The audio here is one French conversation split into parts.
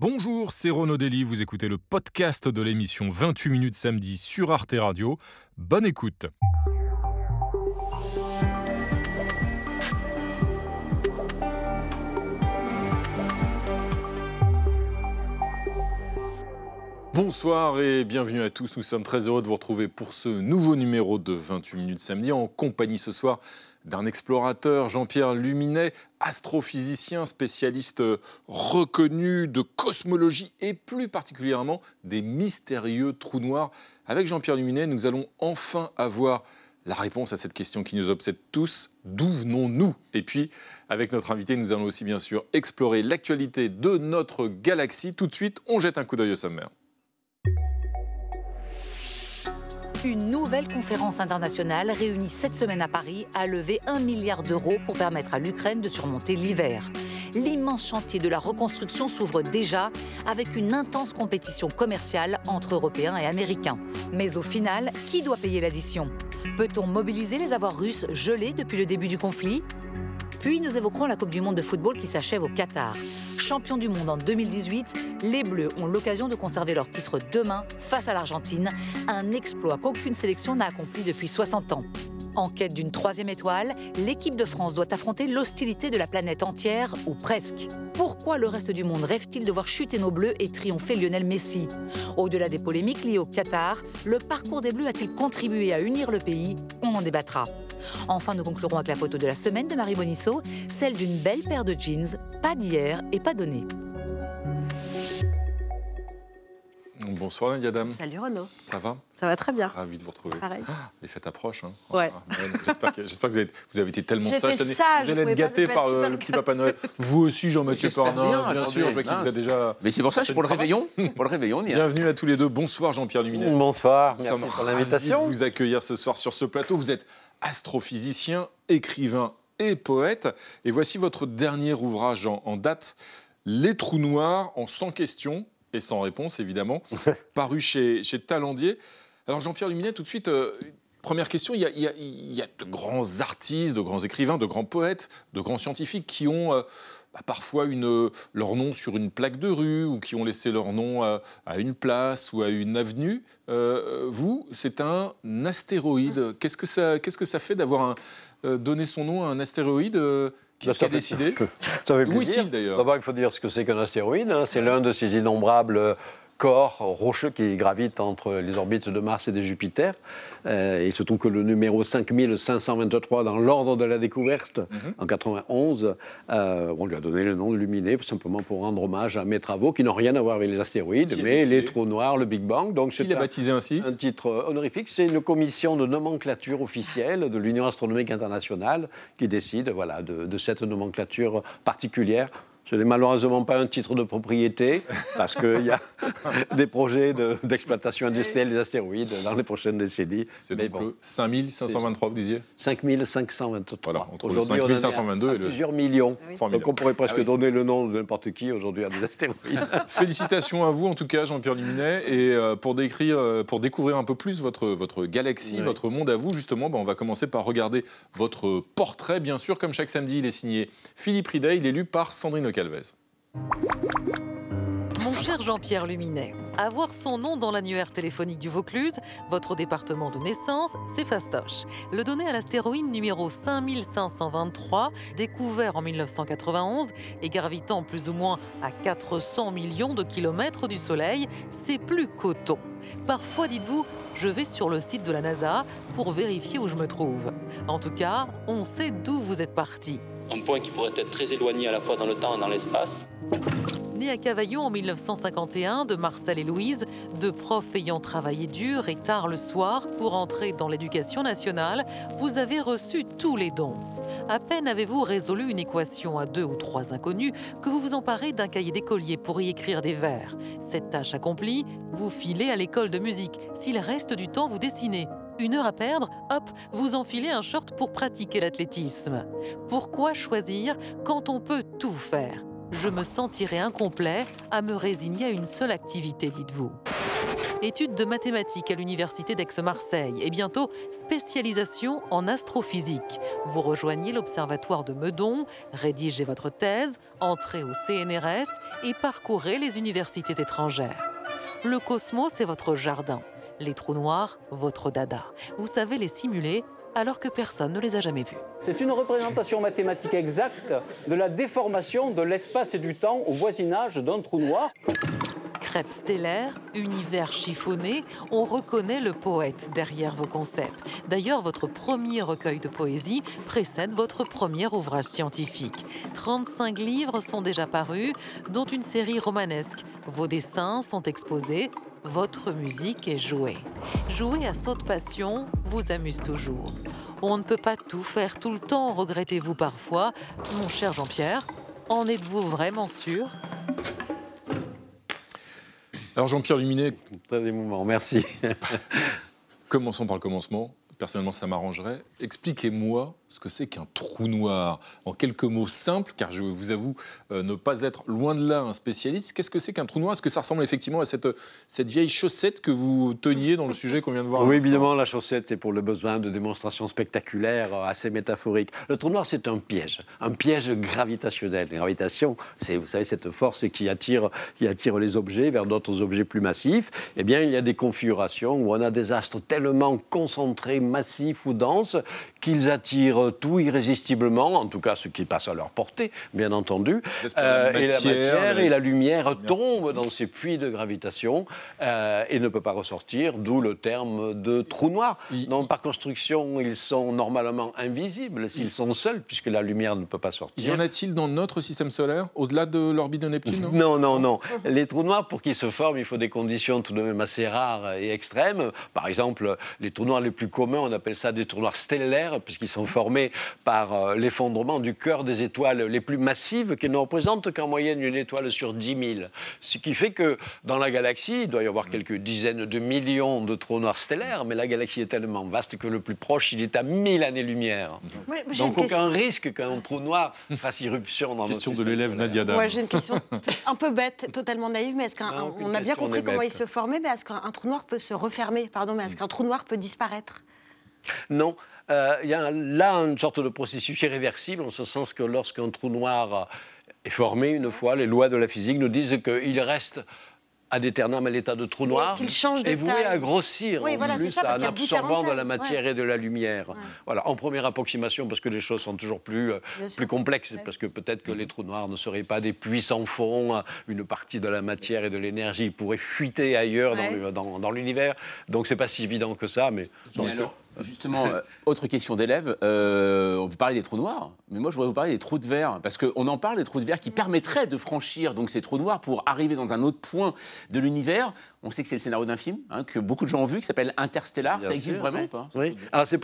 Bonjour, c'est Renaud Dely, vous écoutez le podcast de l'émission 28 minutes samedi sur Arte Radio. Bonne écoute. Bonsoir et bienvenue à tous. Nous sommes très heureux de vous retrouver pour ce nouveau numéro de 28 minutes samedi en compagnie ce soir d'un explorateur, Jean-Pierre Luminet, astrophysicien, spécialiste reconnu de cosmologie et plus particulièrement des mystérieux trous noirs. Avec Jean-Pierre Luminet, nous allons enfin avoir la réponse à cette question qui nous obsède tous, d'où venons-nous? Et puis, avec notre invité, nous allons aussi bien sûr explorer l'actualité de notre galaxie. Tout de suite, on jette un coup d'œil au sommaire. Une nouvelle conférence internationale réunie cette semaine à Paris a levé un milliard d'euros pour permettre à l'Ukraine de surmonter l'hiver. L'immense chantier de la reconstruction s'ouvre déjà avec une intense compétition commerciale entre Européens et Américains. Mais au final, qui doit payer l'addition? Peut-on mobiliser les avoirs russes gelés depuis le début du conflit? Puis nous évoquerons la Coupe du Monde de football qui s'achève au Qatar. Champions du monde en 2018, les Bleus ont l'occasion de conserver leur titre demain face à l'Argentine, un exploit qu'aucune sélection n'a accompli depuis 60 ans. En quête d'une troisième étoile, l'équipe de France doit affronter l'hostilité de la planète entière, ou presque. Pourquoi le reste du monde rêve-t-il de voir chuter nos Bleus et triompher Lionel Messi? Au-delà des polémiques liées au Qatar, le parcours des Bleus a-t-il contribué à unir le pays? On en débattra. Enfin, nous conclurons avec la photo de la semaine de Marie Bonisso, celle d'une belle paire de jeans, pas d'hier et pas donnée. Bonsoir Nadia Dame. Salut Renaud. Ça va? Ça va très bien. Ravi de vous retrouver. Pareil. Ah, les fêtes approchent. Hein. Ouais. J'espère que, j'espère que vous, avez, vous avez été tellement sage. cette année. sage, vous allez être gâté par euh, le petit Papa Noël. Vous aussi, Jean-Mathieu Cornin, bien, bien, sûr. Je vois qu'il vous a déjà. Mais c'est pour ça que je suis pour le réveillon. Pour le réveillon, on y est. Bienvenue à tous les deux. Bonsoir Jean-Pierre Luminet. Bonsoir, Nous merci sommes pour l'invitation. de vous accueillir ce soir sur ce plateau. Vous êtes astrophysicien, écrivain et poète. Et voici votre dernier ouvrage en, en date, Les trous noirs en 100 questions et sans réponse évidemment, paru chez, chez Talendier. Alors Jean-Pierre Luminet, tout de suite, euh, première question, il y, a, il y a- il y a de grands artistes, de grands écrivains, de grands poètes, de grands scientifiques qui ont euh, bah, parfois une, leur nom sur une plaque de rue ou qui ont laissé leur nom à, à une place ou à une avenue. Euh, vous, c'est un astéroïde. Qu'est-ce que ça, qu'est-ce que ça fait d'avoir euh, donné son nom à un astéroïde euh, Qui Bah, qui a décidé Ça fait plaisir. est-il d'ailleurs D'abord, il faut dire ce que c'est qu'un astéroïde. hein. C'est l'un de ces innombrables euh, corps rocheux qui gravitent entre les orbites de Mars et de Jupiter. Euh, il se trouve que le numéro 5523 dans l'ordre de la découverte Mhm. en 91, euh, on lui a donné le nom de Luminé, simplement pour rendre hommage à mes travaux qui n'ont rien à voir avec les astéroïdes, mais les trous noirs, le Big Bang. Donc c'est baptisé ainsi un titre honorifique, c'est une commission de nomenclature officielle de l'Union astronomique internationale qui décide voilà, de, de cette nomenclature particulière. Ce n'est malheureusement pas un titre de propriété, parce qu'il y a des projets de- d'exploitation industrielle des astéroïdes dans les prochaines décennies. C'est donc bon, le 5523, vous disiez 5523. Voilà, entre le Aujourd'hui, on en est à- 5522 et le- plusieurs millions. Formidable. Donc on pourrait presque Ah oui. donner le nom de n'importe qui aujourd'hui à des astéroïdes. Félicitations à vous en tout cas, Jean-Pierre Luminet. Et euh, pour, décrire, euh, pour découvrir un peu plus votre, votre galaxie, Oui. votre monde à vous, justement, bah, on va commencer par regarder votre portrait. Bien sûr, comme chaque samedi, il est signé Philippe Ridet, il est lu par Sandrine Calvez. Jean-Pierre Luminet, avoir son nom dans l'annuaire téléphonique du Vaucluse, votre département de naissance, c'est fastoche. Le donner à l'astéroïde numéro 5523, découvert en 1991 et gravitant plus ou moins à 400 millions de kilomètres du Soleil, c'est plus coton. Parfois, dites-vous, je vais sur le site de la NASA pour vérifier où je me trouve. En tout cas, on sait d'où vous êtes parti. un point qui pourrait être très éloigné à la fois dans le temps et dans l'espace. À Cavaillon en 1951 de Marcel et Louise, deux profs ayant travaillé dur et tard le soir pour entrer dans l'éducation nationale, vous avez reçu tous les dons. À peine avez-vous résolu une équation à deux ou trois inconnus que vous vous emparez d'un cahier d'écolier pour y écrire des vers. Cette tâche accomplie, vous filez à l'école de musique. S'il reste du temps, vous dessinez. Une heure à perdre, hop, vous enfilez un short pour pratiquer l'athlétisme. Pourquoi choisir quand on peut tout faire? Je me sentirais incomplet à me résigner à une seule activité, dites-vous. Études de mathématiques à l'Université d'Aix-Marseille et bientôt spécialisation en astrophysique. Vous rejoignez l'Observatoire de Meudon, rédigez votre thèse, entrez au CNRS et parcourez les universités étrangères. Le cosmos est votre jardin, les trous noirs, votre dada. Vous savez les simuler alors que personne ne les a jamais vus. C'est une représentation mathématique exacte de la déformation de l'espace et du temps au voisinage d'un trou noir. Crêpes stellaires, univers chiffonné, on reconnaît le poète derrière vos concepts. D'ailleurs, votre premier recueil de poésie précède votre premier ouvrage scientifique. 35 livres sont déjà parus, dont une série romanesque. Vos dessins sont exposés, votre musique est jouée. Jouer à saute passion vous amuse toujours. On ne peut pas tout faire tout le temps, regrettez-vous parfois. Mon cher Jean-Pierre, en êtes-vous vraiment sûr? Alors Jean-Pierre Luminet, Très émouvant, merci. commençons par le commencement. Personnellement, ça m'arrangerait. Expliquez-moi ce que c'est qu'un trou noir. En quelques mots simples, car je vous avoue euh, ne pas être loin de là un spécialiste. Qu'est-ce que c'est qu'un trou noir? Est-ce que ça ressemble effectivement à cette, cette vieille chaussette que vous teniez dans le sujet qu'on vient de voir Oui, évidemment, la chaussette, c'est pour le besoin de démonstrations spectaculaires, euh, assez métaphoriques. Le trou noir, c'est un piège, un piège gravitationnel. La gravitation, c'est, vous savez, cette force qui attire, qui attire les objets vers d'autres objets plus massifs. Eh bien, il y a des configurations où on a des astres tellement concentrés, massifs ou denses, qu'ils attirent tout irrésistiblement, en tout cas ce qui passe à leur portée, bien entendu. La Euh, et la matière, matière la- et la lumière tombent dans ces puits de gravitation euh, et ne peut pas ressortir, d'où le terme de trou noir. Il- Donc, par construction, ils sont normalement invisibles s'ils sont seuls, puisque la lumière ne peut pas Y sortir. en a-t-il dans notre système solaire, au-delà de l'orbite de Neptune Non, non, non. Les trous noirs, pour qu'ils se forment, il faut des conditions tout de même assez rares et extrêmes. Par exemple, les trous noirs les plus communs, on appelle ça des trous noirs stellaires, puisqu'ils sont formés par euh, l'effondrement du cœur des étoiles les plus massives, qui ne représentent qu'en moyenne une étoile sur 10 000. Ce qui fait que dans la galaxie, il doit y avoir quelques dizaines de millions de trous noirs stellaires, mais la galaxie est tellement vaste que le plus proche, il est à 1000 années-lumière. Une Donc question- aucun risque qu'un trou noir fasse irruption dans notre Question de système l'élève. Nadia. Ouais, j'ai une question un peu bête, totalement naïve, mais est-ce qu'un, Non, aucune on a bien compris comment il se formait, mais est-ce qu'un un trou noir peut se refermer? Pardon, mais est-ce qu'un trou noir peut disparaître? Non. Euh, Il y a là une sorte de processus irréversible, en ce sens que lorsqu'un trou noir est formé une fois, les lois de la physique nous disent qu'il reste ad aeternam à l'état de trou noir qu'il change et voué à grossir Oui, en voilà, plus ça, en absorbant de la matière et de la lumière. Voilà, en première approximation, parce que les choses sont toujours plus, euh, sûr. complexes, Ouais. parce que peut-être que les trous noirs ne seraient pas des puits sans fond, une partie de la matière et de l'énergie pourrait fuiter ailleurs dans le- dans, dans l'univers. Donc c'est pas si évident que ça, mais... Mais alors, justement, euh, autre question d'élève, euh, on vous parler des trous noirs, mais moi je voudrais vous parler des trous de verre, parce qu'on en parle des trous de verre qui permettraient de franchir donc ces trous noirs pour arriver dans un autre point de l'univers. On sait que c'est le scénario d'un film hein, que beaucoup de gens ont vu, qui s'appelle Interstellar. Bien Ça existe sûr, vraiment ou pas? Oui. Alors c'est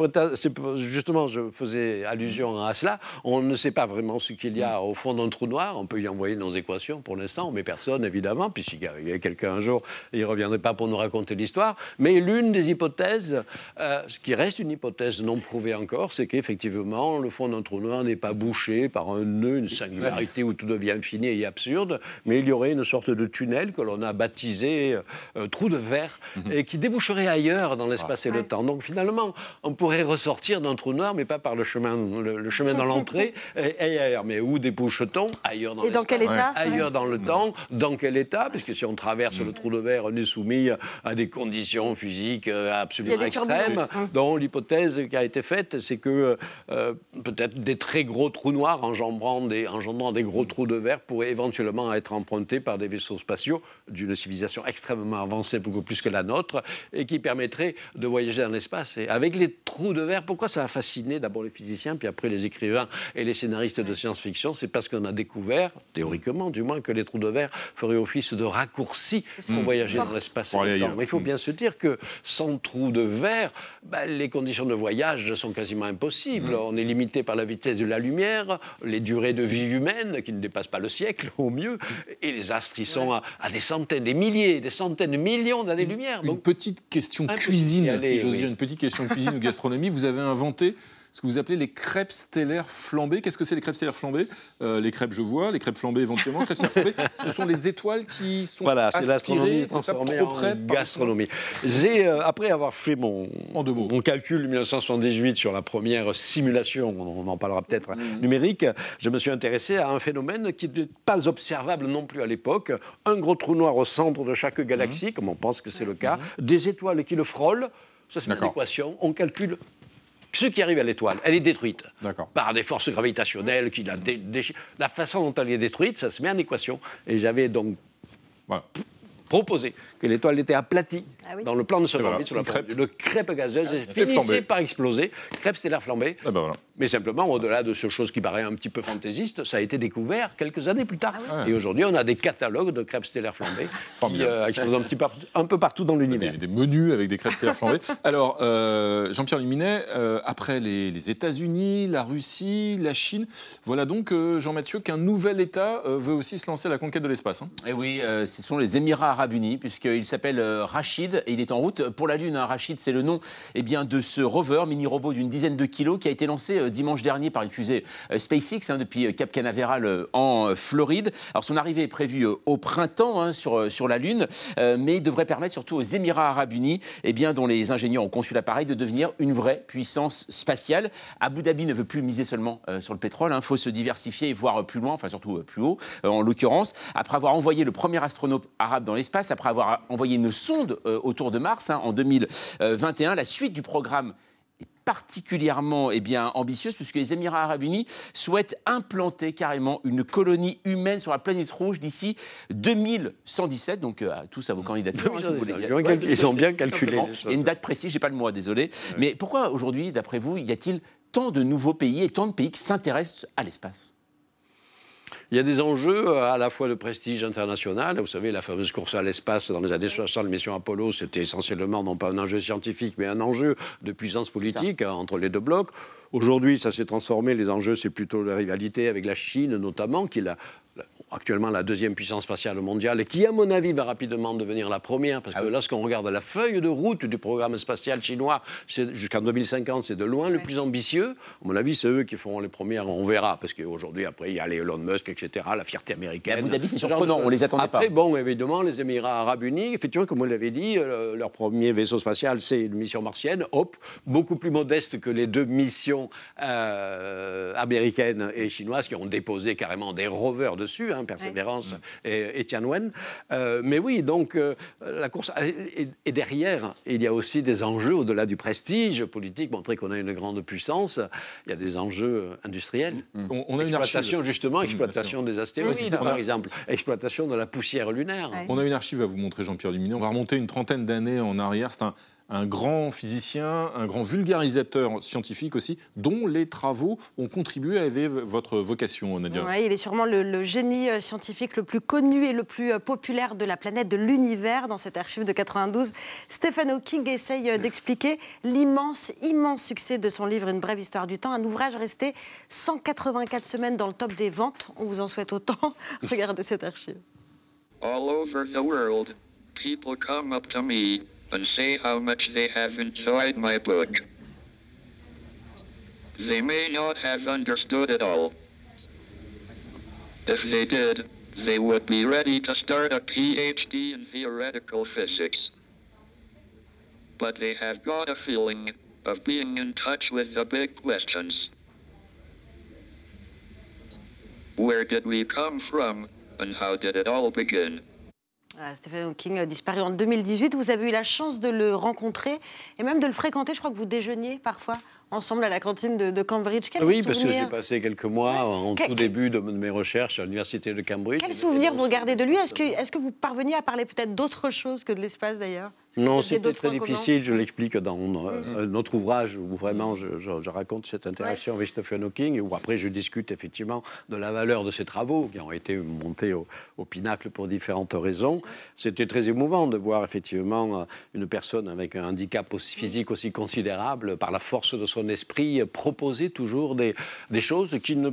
justement, je faisais allusion à cela. On ne sait pas vraiment ce qu'il y a au fond d'un trou noir. On peut y envoyer nos équations pour l'instant, mais personne évidemment, puisqu'il y a, il y a quelqu'un un jour, il ne reviendrait pas pour nous raconter l'histoire. Mais l'une des hypothèses, euh, ce qui reste une hypothèse non prouvée encore, c'est qu'effectivement le fond d'un trou noir n'est pas bouché par un nœud, une singularité où tout devient infini et absurde, mais il y aurait une sorte de tunnel que l'on a baptisé euh, trou de verre et qui déboucherait ailleurs dans l'espace et le temps. Donc finalement, on pourrait ressortir d'un trou noir, mais pas par le chemin, le, le chemin dans l'entrée et, et ailleurs. Mais où débouche-t-on Ailleurs dans Et dans quel état? Ailleurs dans le temps. Dans quel état? Puisque si on traverse le trou de verre, on est soumis à des conditions physiques euh, absolument extrêmes. dont l'hypothèse qui a été faite, c'est que euh, peut-être des très gros trous noirs engendrant des, engendrant des gros trous de verre pourraient éventuellement être empruntés par des vaisseaux spatiaux d'une civilisation extrêmement avancée, beaucoup plus que la nôtre, et qui permettraient de voyager dans l'espace. Et avec les trous de verre, pourquoi ça a fasciné d'abord les physiciens, puis après les écrivains et les scénaristes de science-fiction? C'est parce qu'on a découvert, théoriquement du moins, que les trous de verre feraient office de raccourcis pour voyager dans l'espace. Mais il faut Mm. bien se dire que sans trou de verre, ben, les conditions de voyage sont quasiment impossibles. On est limité par la vitesse de la lumière, les durées de vie humaines qui ne dépassent pas le siècle au mieux, et les astres ils sont à, à des centaines, des milliers, des centaines de millions d'années-lumière. Une Donc petite question cuisine, si j'ose dire, une petite question cuisine ou gastronomie. Vous avez inventé ce que vous appelez les crêpes stellaires flambées. Qu'est-ce que c'est les crêpes stellaires flambées? Euh, Les crêpes, je vois, les crêpes flambées éventuellement. crêpes stellaires flambées, ce sont les étoiles qui sont Voilà, c'est aspirées, l'astronomie c'est ça, transformée trop en près par- gastronomie. J'ai, euh, après avoir fait mon, En deux mots. mon calcul 1978 sur la première simulation, on en parlera peut-être, Mmh. numérique, je me suis intéressé à un phénomène qui n'est pas observable non plus à l'époque. Un gros trou noir au centre de chaque galaxie, Mmh. comme on pense que c'est le cas, des étoiles qui le frôlent, ça en D'accord. équation, on calcule ce qui arrive à l'étoile. Elle est détruite par des forces gravitationnelles qui la dé- déchirent. La façon dont elle est détruite, ça se met en équation. Et j'avais donc Voilà. Proposé que l'étoile était aplatie Ah oui. dans le plan de ce voilà, orbite sur la crêpe. d'une crêpe gazeuse finissait par exploser. Crêpe stellaire flambée. Ah ben voilà. Mais simplement, au-delà de ce chose qui paraît un petit peu fantaisiste, ça a été découvert quelques années plus tard. Ah Et aujourd'hui, on a des catalogues de crêpes stellaires flambées qui euh, explosent un, petit peu, un peu partout dans Des, l'univers. des menus avec des crêpes stellaires flambées. Alors, euh, Jean-Pierre Luminet, euh, après les, les États-Unis, la Russie, la Chine, voilà donc, euh, Jean-Mathieu, qu'un nouvel État euh, veut aussi se lancer à la conquête de l'espace. hein. Et oui, euh, ce sont les Émirats Arabes Unis, puisqu'il s'appelle euh, Rachid et il est en route pour la Lune. hein. Rachid, c'est le nom eh bien, de ce rover, mini-robot d'une dizaine de kilos, qui a été lancé euh, dimanche dernier par une fusée euh, SpaceX hein, depuis Cap Canaveral en Floride. Alors son arrivée est prévue au printemps hein, sur, sur la Lune, euh, mais devrait permettre surtout aux Émirats Arabes Unis, eh bien, dont les ingénieurs ont conçu l'appareil, de devenir une vraie puissance spatiale. Abu Dhabi ne veut plus miser seulement sur le pétrole, il faut se diversifier et voir plus loin, enfin surtout plus haut en l'occurrence. Après avoir envoyé le premier astronaute arabe dans l'espace, après avoir envoyé une sonde euh, autour de Mars hein, en 2021, la suite du programme est particulièrement eh bien, ambitieuse puisque les Émirats arabes unis souhaitent implanter carrément une colonie humaine sur la planète rouge d'ici 2117. Donc euh, tous à vos candidatures. hein, si. Ils ont calculé- ils ont bien calculé. Il y a une date précise, j'ai pas le mois, désolé. Mais pourquoi aujourd'hui, d'après vous, y a-t-il tant de nouveaux pays et tant de pays qui s'intéressent à l'espace? Il y a des enjeux euh, à la fois de prestige international. Vous savez, la fameuse course à l'espace dans les années 60, la mission Apollo, c'était essentiellement non pas un enjeu scientifique, mais un enjeu de puissance politique hein, entre les deux blocs. Aujourd'hui, ça s'est transformé. Les enjeux, c'est plutôt la rivalité avec la Chine, notamment, qui la- actuellement la deuxième puissance spatiale mondiale et qui, à mon avis, va rapidement devenir la première. Parce que lorsqu'on regarde la feuille de route du programme spatial chinois, jusqu'en 2050, c'est de loin le plus ambitieux. À mon avis, c'est eux qui feront les premières. On verra. Parce qu'aujourd'hui, après, il y a les Elon Musk, etc., la fierté américaine. Mais Abu Dhabi, c'est surprenant, de on les attendait Après, pas. bon, évidemment, les Émirats Arabes Unis, effectivement, comme vous l'avez dit, euh, leur premier vaisseau spatial, c'est une mission martienne, Hope, beaucoup plus modeste que les deux missions euh, américaines et chinoises qui ont déposé carrément des rovers dessus, hein, Persévérance et, et Tianwen. Euh, mais oui, donc euh, la course. Et, et derrière, il y a aussi des enjeux au-delà du prestige politique, montrer qu'on a une grande puissance. Il y a des enjeux industriels. On, on a une archive. Exploitation, justement, exploitation des astéroïdes, Oui, par a- exemple. Exploitation de la poussière lunaire. Ouais. On a une archive à vous montrer, Jean-Pierre Luminet. On va remonter une trentaine d'années en arrière. C'est un, un grand physicien, un grand vulgarisateur scientifique aussi, dont les travaux ont contribué à élever votre vocation, Nadia. Ouais, il est sûrement le, le génie euh, scientifique le plus connu et le plus euh, populaire de la planète, de l'univers, dans cette archive de 92. Stephen Hawking essaye euh, d'expliquer l'immense, immense succès de son livre Une brève histoire du temps, un ouvrage resté 184 semaines dans le top des ventes. On vous en souhaite autant. Regardez cette archive. All over the world, people come up to me and say how much they have enjoyed my book. They may not have understood it all. If they did, they would be ready to start a PhD in theoretical physics. But they have got a feeling of being in touch with the big questions. Where did we come from, and how did it all begin? Ah, Stephen Hawking a disparu en 2018. Vous avez eu la chance de le rencontrer et même de le fréquenter. Je crois que vous déjeuniez parfois ensemble à la cantine de, de Cambridge. Quel Oui, parce que j'ai passé quelques mois en Quel- tout début de, de mes recherches à l'université de Cambridge. Quel souvenir vous regardez de lui? Est-ce que, est que vous parveniez à parler peut-être d'autre chose que de l'espace d'ailleurs? Non, c'était très difficile. Je l'explique dans euh, un autre ouvrage où vraiment je, je- je raconte cette interaction avec Stephen Hawking, où après je discute effectivement de la valeur de ses travaux qui ont été montés au, au pinacle pour différentes raisons. C'était très émouvant de voir effectivement euh, une personne avec un handicap aussi physique aussi considérable, par la force de son esprit, euh, proposer toujours des, des choses qui ne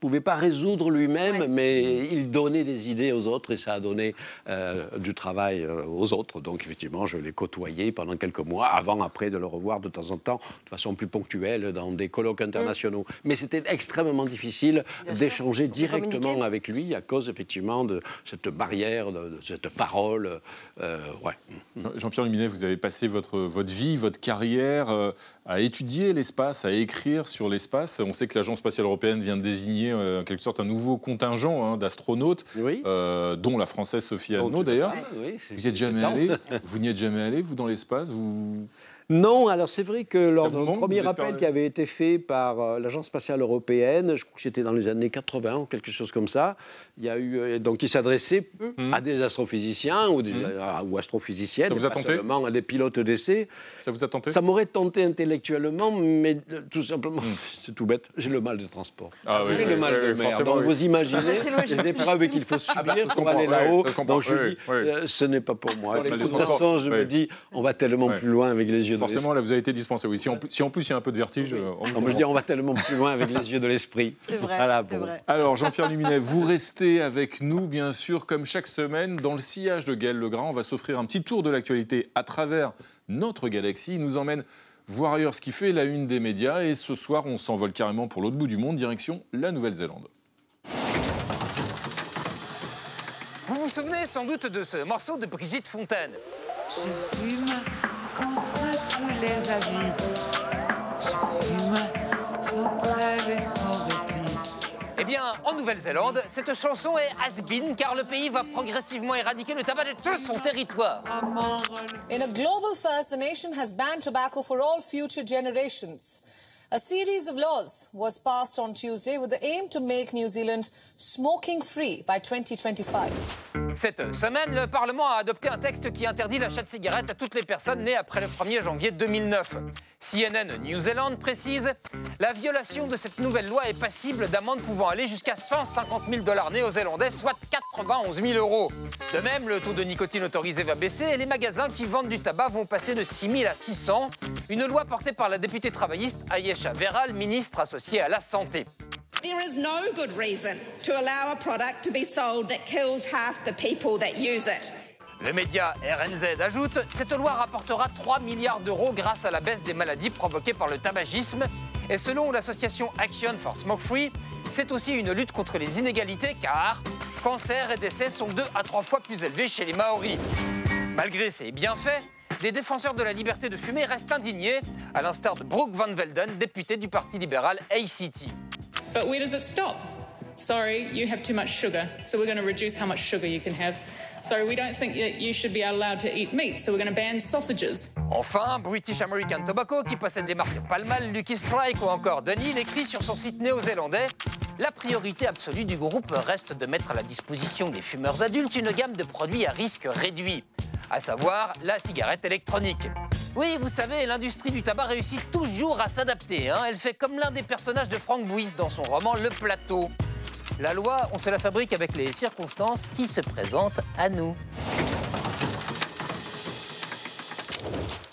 pouvait pas résoudre lui-même, mais il donnait des idées aux autres et ça a donné euh, du travail euh, aux autres. Donc effectivement, je l'ai côtoyé pendant quelques mois, avant, après, de le revoir de temps en temps, de façon plus ponctuelle, dans des colloques internationaux. Mais c'était extrêmement difficile d'échanger directement avec lui à cause effectivement de cette barrière, de, de cette parole. euh, ouais. Jean-Pierre Luminet, vous avez passé votre, votre vie, votre carrière euh, à étudier l'espace, à écrire sur l'espace. On sait que l'Agence spatiale européenne vient de désigner euh, en quelque sorte un nouveau contingent hein, d'astronautes, Oui. euh, dont la française Sophie Oh, Adno d'ailleurs. oui, Vous n'y êtes jamais allé. Vous n'y êtes jamais allé, vous, dans l'espace? Vous... Non, alors c'est vrai que lors manque, premier espérez qui avait été fait par euh, l'Agence spatiale européenne, je crois que c'était dans les années 80 ou quelque chose comme ça, il y a eu euh, donc qui s'adressait à des astrophysiciens ou, des, à- ou astrophysiciennes, Ça vous a pas tenté seulement à des pilotes d'essai. Ça vous a tenté Ça m'aurait tenté intellectuellement, mais euh, tout simplement, c'est tout bête, j'ai le mal de transport. Ah oui, j'ai oui, le mal oui, de mer. Donc oui. vous imaginez logique. les épreuves qu'il faut subir bah, ça se pour aller là-haut. Donc je dis, euh, ce n'est pas pour moi. De toute transports, façon, je me dis, on va tellement plus loin avec les yeux Forcément, là, vous avez été dispensé. Oui. Si, en, plus- si en plus il y a un peu de vertige, euh, on mais je dis, on va tellement plus loin avec les yeux de l'esprit. C'est vrai, Voilà, c'est bon. vrai. Alors, Jean-Pierre Luminet, vous restez avec nous, bien sûr, comme chaque semaine, dans le sillage de Gaël Legrand. On va s'offrir un petit tour de l'actualité à travers notre galaxie. Il nous emmène voir ailleurs ce qui fait la une des médias. Et ce soir, on s'envole carrément pour l'autre bout du monde, direction la Nouvelle-Zélande. Vous vous souvenez sans doute de ce morceau de Brigitte Fontaine? Je fume contre tous les avis. Je fume sans trêve et sans répit. Eh bien, en Nouvelle-Zélande, cette chanson est has-been car le pays va progressivement éradiquer le tabac de tout son territoire. In a global first, the nation has banned tobacco for all future generations. A series of laws was passed on Tuesday with the aim to make New Zealand smoking free by 2025. Cette semaine, le Parlement a adopté un texte qui interdit l'achat de cigarettes à toutes les personnes nées après le 1er janvier 2009. CNN New Zealand précise La violation de cette nouvelle loi est passible d'amendes pouvant aller jusqu'à 150 000 dollars néo-zélandais, soit 91 000 euros. De même, le taux de nicotine autorisé va baisser et les magasins qui vendent du tabac vont passer de 6 000 à 600. Une loi portée par la députée travailliste Ayesha Veral, ministre associée à la Santé. There is no good reason to allow a product to be sold that kills half the people that use it. Le média RNZ ajoute Cette loi rapportera 3 milliards d'euros grâce à la baisse des maladies provoquées par le tabagisme. Et selon l'association Action for Smoke Free, c'est aussi une lutte contre les inégalités car cancer et décès sont deux à trois fois plus élevés chez les Maoris. Malgré ces bienfaits, des défenseurs de la liberté de fumer restent indignés, à l'instar de Brooke Van Velden, député du Parti libéral ACT. But where does it stop? Sorry, you have too much sugar, so we're going to reduce how much sugar you can have. Enfin, British American Tobacco, qui possède des marques Pall Mall, Lucky Strike ou encore Dunhill, écrit sur son site néo-zélandais La priorité absolue du groupe reste de mettre à la disposition des fumeurs adultes une gamme de produits à risque réduit, à savoir la cigarette électronique. Oui, vous savez, l'industrie du tabac réussit toujours à s'adapter. hein. Elle fait comme l'un des personnages de Frank Bouis dans son roman Le Plateau. La loi, on se la fabrique avec les circonstances qui se présentent à nous.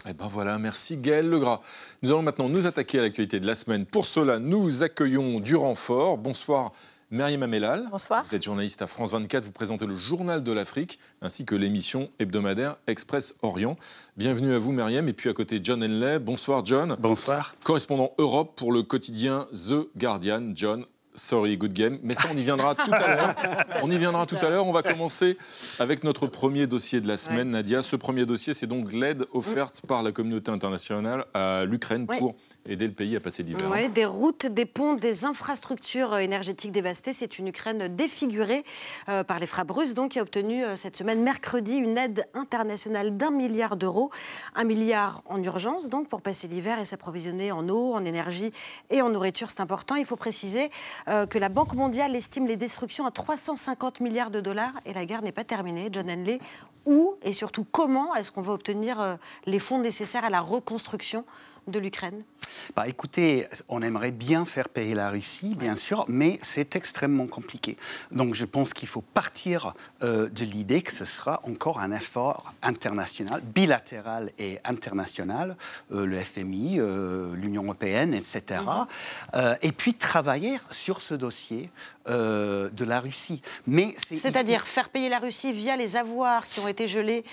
Eh ben voilà, merci Gaël Legras. Nous allons maintenant nous attaquer à l'actualité de la semaine. Pour cela, nous accueillons du renfort. Bonsoir. Myriam Amelal. Bonsoir. Vous êtes journaliste à France 24, vous présentez le Journal de l'Afrique ainsi que l'émission hebdomadaire Express Orient. Bienvenue à vous Myriam et puis à côté John Henley. Bonsoir John. Bonsoir. Correspondant Europe pour le quotidien The Guardian. John, sorry, good game. Mais ça, on y viendra tout à l'heure. On y viendra tout à l'heure. On va commencer avec notre premier dossier de la semaine, Nadia. Ce premier dossier, c'est donc l'aide offerte par la communauté internationale à l'Ukraine Ouais. pour aider le pays à passer l'hiver. Ouais, des routes, des ponts, des infrastructures euh, énergétiques dévastées. C'est une Ukraine défigurée euh, par les frappes russes, donc, qui a obtenu euh, cette semaine, mercredi, une aide internationale d'un milliard d'euros. Un milliard en urgence, donc, pour passer l'hiver et s'approvisionner en eau, en énergie et en nourriture. C'est important. Il faut préciser euh, que la Banque mondiale estime les destructions à 350 milliards de dollars et la guerre n'est pas terminée. John Henley, où et surtout comment est-ce qu'on va obtenir les fonds nécessaires à la reconstruction de l'Ukraine bah, écoutez, on aimerait bien faire payer la Russie, bien sûr, mais c'est extrêmement compliqué. Donc je pense qu'il faut partir euh, de l'idée que ce sera encore un effort international, bilatéral et international, euh, le FMI, euh, l'Union européenne, etc. Et puis travailler sur ce dossier de la Russie. Mais c'est- C'est-à-dire faire payer la Russie via les avoirs qui ont été gelés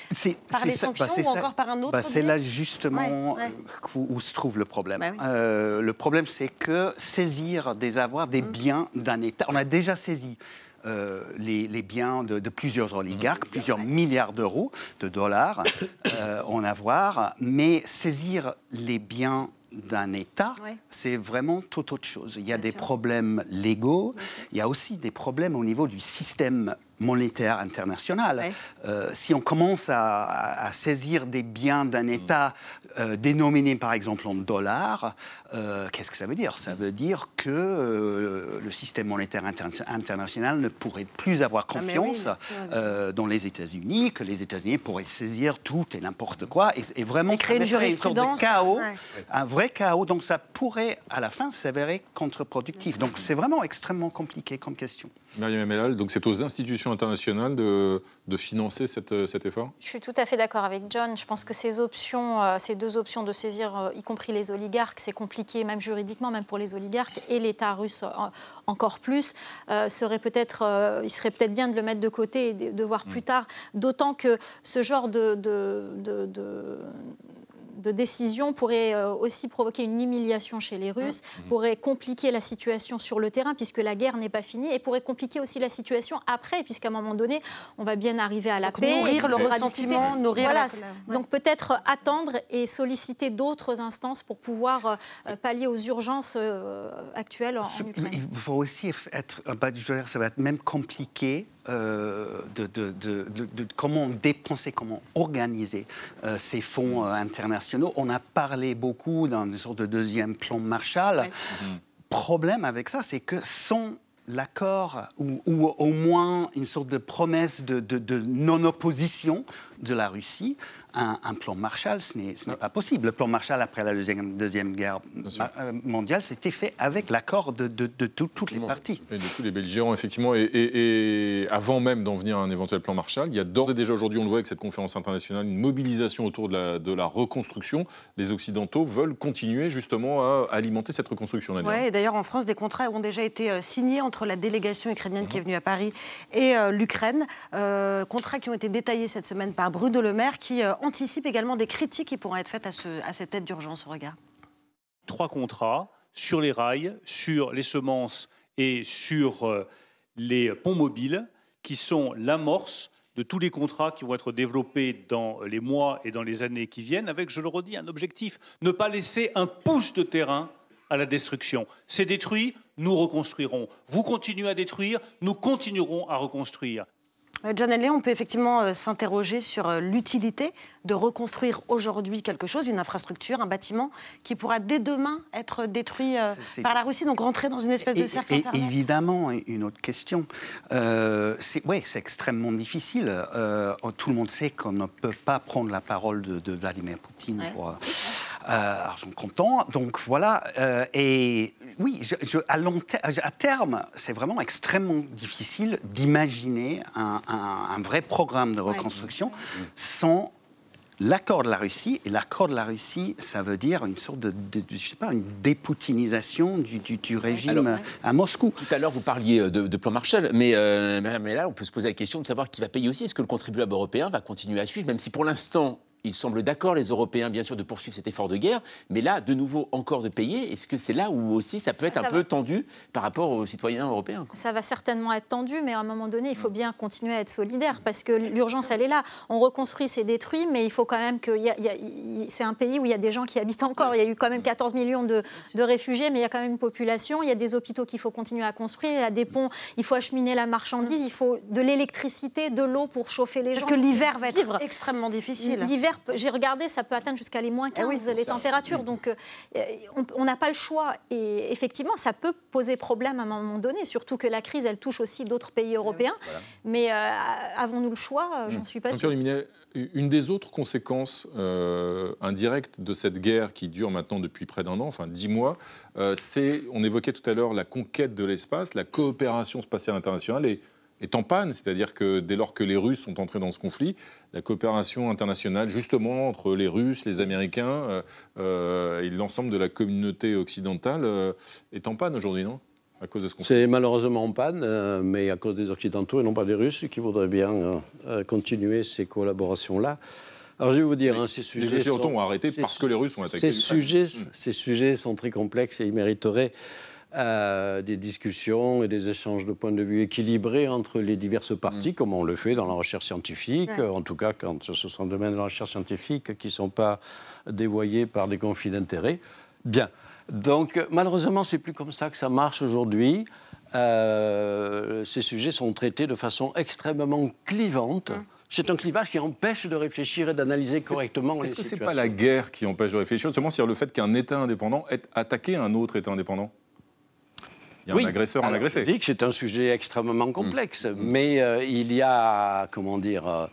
par les ça- sanctions bah, c'est ou ça. encore par un autre Bah, C'est là justement Ouais, ouais. où, où se trouve le problème. Bah oui. Euh, le problème, c'est que saisir des avoirs, des Mm. biens d'un État, on a déjà saisi. euh, les, les biens de, de plusieurs oligarques, plusieurs milliards d'euros, de dollars euh, en avoir, mais saisir les biens d'un État, Ouais. c'est vraiment tout autre chose. Il y a des problèmes légaux, il y a aussi des problèmes au niveau du système monétaire international. Ouais. Euh, si on commence à, saisir des biens d'un État euh, dénominés par exemple en dollars, euh, qu'est-ce que ça veut dire? Ça veut dire que euh, le système monétaire inter- international ne pourrait plus avoir Ah, oui, confiance euh, dans les États-Unis, que les États-Unis pourraient saisir tout et n'importe quoi, et, et vraiment Et créer une sorte de jurisprudence, chaos, ouais. un vrai chaos. Donc ça pourrait à la fin s'avérer contre-productif. Donc c'est vraiment extrêmement compliqué comme question. Mariam Melal, donc c'est aux institutions internationales de, de financer cette- cet effort? Je suis tout à fait d'accord avec John. Je pense que ces options, euh, ces deux options de saisir, euh, y compris les oligarques, c'est compliqué, même juridiquement, même pour les oligarques, et l'État russe euh, encore plus. Serait peut-être, il serait peut-être bien de le mettre de côté et de, de voir plus tard. D'autant que ce genre de, de- de- décision pourrait euh, aussi provoquer une humiliation chez les Russes, pourrait compliquer la situation sur le terrain puisque la guerre n'est pas finie et pourrait compliquer aussi la situation après puisqu'à un moment donné on va bien arriver à la Donc paix. nourrir et le ressentiment, discuter. nourrir Voilà, la colère, ouais. Donc peut-être attendre et solliciter d'autres instances pour pouvoir euh, pallier aux urgences euh, actuelles en, en Ukraine. Il faut aussi être, euh, bah, ça va être même compliqué euh, de, de- de- de- de comment dépenser, comment organiser euh, ces fonds euh, internationaux. On a parlé beaucoup dans une sorte de deuxième plan Marshall. Problème avec ça, c'est que sans l'accord ou, ou au moins une sorte de promesse de non-opposition de la Russie, un, un plan Marshall, ce n'est pas possible. Le plan Marshall, après la Deuxième, deuxième Guerre euh, mondiale, c'était fait avec l'accord de, de- de tout- toutes les parties. Et de tous les belligérants, effectivement. Et, et- et avant même d'en venir à un éventuel plan Marshall, il y a d'ores et déjà aujourd'hui, on le voit avec cette conférence internationale, une mobilisation autour de la, de la reconstruction. Les Occidentaux veulent continuer justement à alimenter cette reconstruction. Et d'ailleurs, en France, des contrats ont déjà été euh, signés entre la délégation ukrainienne qui est venue à Paris et euh, l'Ukraine. Euh, contrats qui ont été détaillés cette semaine par Bruno Le Maire, qui euh, anticipe également des critiques qui pourront être faites à, ce- à cette aide d'urgence. Regarde. trois contrats sur les rails, sur les semences et sur euh, les ponts mobiles, qui sont l'amorce de tous les contrats qui vont être développés dans les mois et dans les années qui viennent, avec, je le redis, un objectif, ne pas laisser un pouce de terrain à la destruction. C'est détruit, nous reconstruirons. Vous continuez à détruire, nous continuerons à reconstruire. Euh, John Henley, on peut effectivement euh, s'interroger sur euh, l'utilité de reconstruire aujourd'hui quelque chose, une infrastructure, un bâtiment qui pourra dès demain être détruit euh, par la Russie, donc rentrer dans une espèce de cercle et, évidemment, une autre question. Euh, c'est ouais, extrêmement difficile. Euh, tout le monde sait qu'on ne peut pas prendre la parole de, de Vladimir Poutine Ouais. pour argent comptant. Donc voilà. euh, et oui, je- je- à, long ter- à terme, c'est vraiment extrêmement difficile d'imaginer un, un- un vrai programme de reconstruction sans l'accord de la Russie. Et l'accord de la Russie, ça veut dire une sorte de, de- de- je sais pas, une dépoutinisation du, du- du régime Alors, à Moscou. Tout à l'heure, vous parliez euh, de, de plan Marshall, mais, euh, mais là, on peut se poser la question de savoir qui va payer aussi. Est-ce que le contribuable européen va continuer à suivre, même si pour l'instant, il semble d'accord, les Européens, bien sûr, de poursuivre cet effort de guerre, mais là, de nouveau, encore de payer. Est-ce que c'est là où aussi ça peut être Ça un va. peu tendu par rapport aux citoyens européens quoi? Ça va certainement être tendu, mais à un moment donné, il faut bien continuer à être solidaire parce que l'urgence, elle est là. On reconstruit, c'est détruit, mais il faut quand même que. C'est un pays où il y a des gens qui habitent encore. Il y a eu quand même 14 millions de, de réfugiés, mais il y a quand même une population. Il y a des hôpitaux qu'il faut continuer à construire. Il y a des ponts, il faut acheminer la marchandise, il faut de l'électricité, de l'eau pour chauffer les Parce gens. que l'hiver va Vivre. être extrêmement difficile. L'hiver l'hiver, j'ai regardé, ça peut atteindre jusqu'à les moins 15 les températures. Donc, euh, on- on n'a pas le choix. Et effectivement, ça peut poser problème à un moment donné, surtout que la crise, elle touche aussi d'autres pays européens. Mais euh, avons-nous le choix? Euh, J'en suis pas Jean-Pierre sûre. Luminet, une des autres conséquences euh, indirectes de cette guerre qui dure maintenant depuis près d'un an, enfin dix mois, euh, c'est, on évoquait tout à l'heure la conquête de l'espace, la coopération spatiale internationale est en panne, c'est-à-dire que dès lors que les Russes sont entrés dans ce conflit, la coopération internationale, justement entre les Russes, les Américains euh, euh, et l'ensemble de la communauté occidentale, euh, est en panne aujourd'hui, non? À cause de ce conflit? C'est malheureusement en panne, euh, mais à cause des Occidentaux et non pas des Russes qui voudraient bien continuer ces collaborations-là. Alors je vais vous dire, hein, ces sujets. Sont- ont arrêté parce que les Russes ont attaqué Ces sujets, ces sujets sont très complexes et ils mériteraient euh, des discussions et des échanges de points de vue équilibrés entre les diverses parties, comme on le fait dans la recherche scientifique, Ouais. euh, en tout cas quand ce sont des domaines de la recherche scientifique qui ne sont pas dévoyés par des conflits d'intérêts. Bien. Donc, malheureusement, c'est plus comme ça que ça marche aujourd'hui. Euh, ces sujets sont traités de façon extrêmement clivante. C'est un clivage qui empêche de réfléchir et d'analyser correctement les Est-ce que c'est situations. pas la guerre qui empêche de réfléchir? Seulement sur le fait qu'un État indépendant ait attaqué un autre État indépendant? Il y a Oui. un agresseur, un agressé. Je dis que c'est un sujet extrêmement Mm. complexe, mais euh, il y a, comment dire, euh,